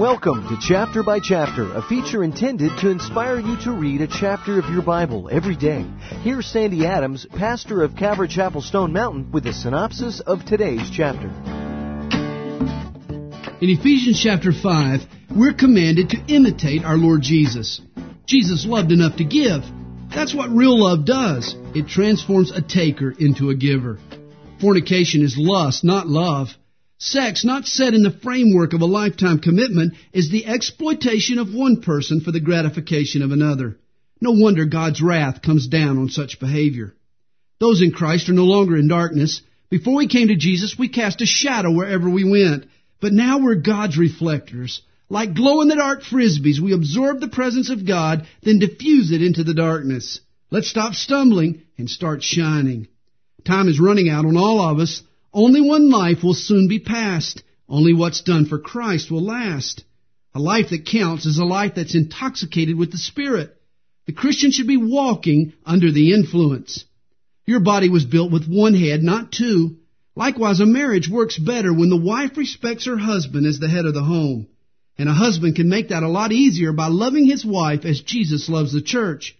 Welcome to Chapter by Chapter, a feature intended to inspire you to read a chapter of your Bible every day. Here's Sandy Adams, pastor of Calvary Chapel Stone Mountain, with a synopsis of today's chapter. In Ephesians chapter 5, we're commanded to imitate our Lord Jesus. Jesus loved enough to give. That's what real love does. It transforms a taker into a giver. Fornication is lust, not love. Sex, not set in the framework of a lifetime commitment, is the exploitation of one person for the gratification of another. No wonder God's wrath comes down on such behavior. Those in Christ are no longer in darkness. Before we came to Jesus, we cast a shadow wherever we went. But now we're God's reflectors. Like glow in the dark frisbees, we absorb the presence of God, then diffuse it into the darkness. Let's stop stumbling and start shining. Time is running out on all of us. Only one life will soon be passed. Only what's done for Christ will last. A life that counts is a life that's intoxicated with the Spirit. The Christian should be walking under the influence. Your body was built with one head, not two. Likewise, a marriage works better when the wife respects her husband as the head of the home. And a husband can make that a lot easier by loving his wife as Jesus loves the church.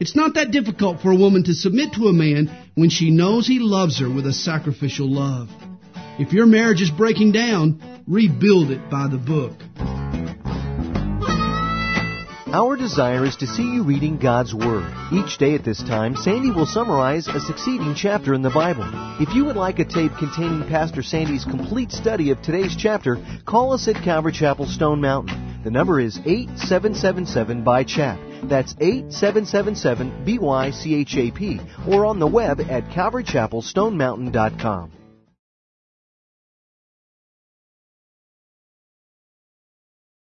It's not that difficult for a woman to submit to a man when she knows he loves her with a sacrificial love. If your marriage is breaking down, rebuild it by the book. Our desire is to see you reading God's Word. Each day at this time, Sandy will summarize a succeeding chapter in the Bible. If you would like a tape containing Pastor Sandy's complete study of today's chapter, call us at Calvary Chapel Stone Mountain. The number is 8777 by chap. That's 8777 BYCHAP or on the web at calvarychapelstonemountain.com.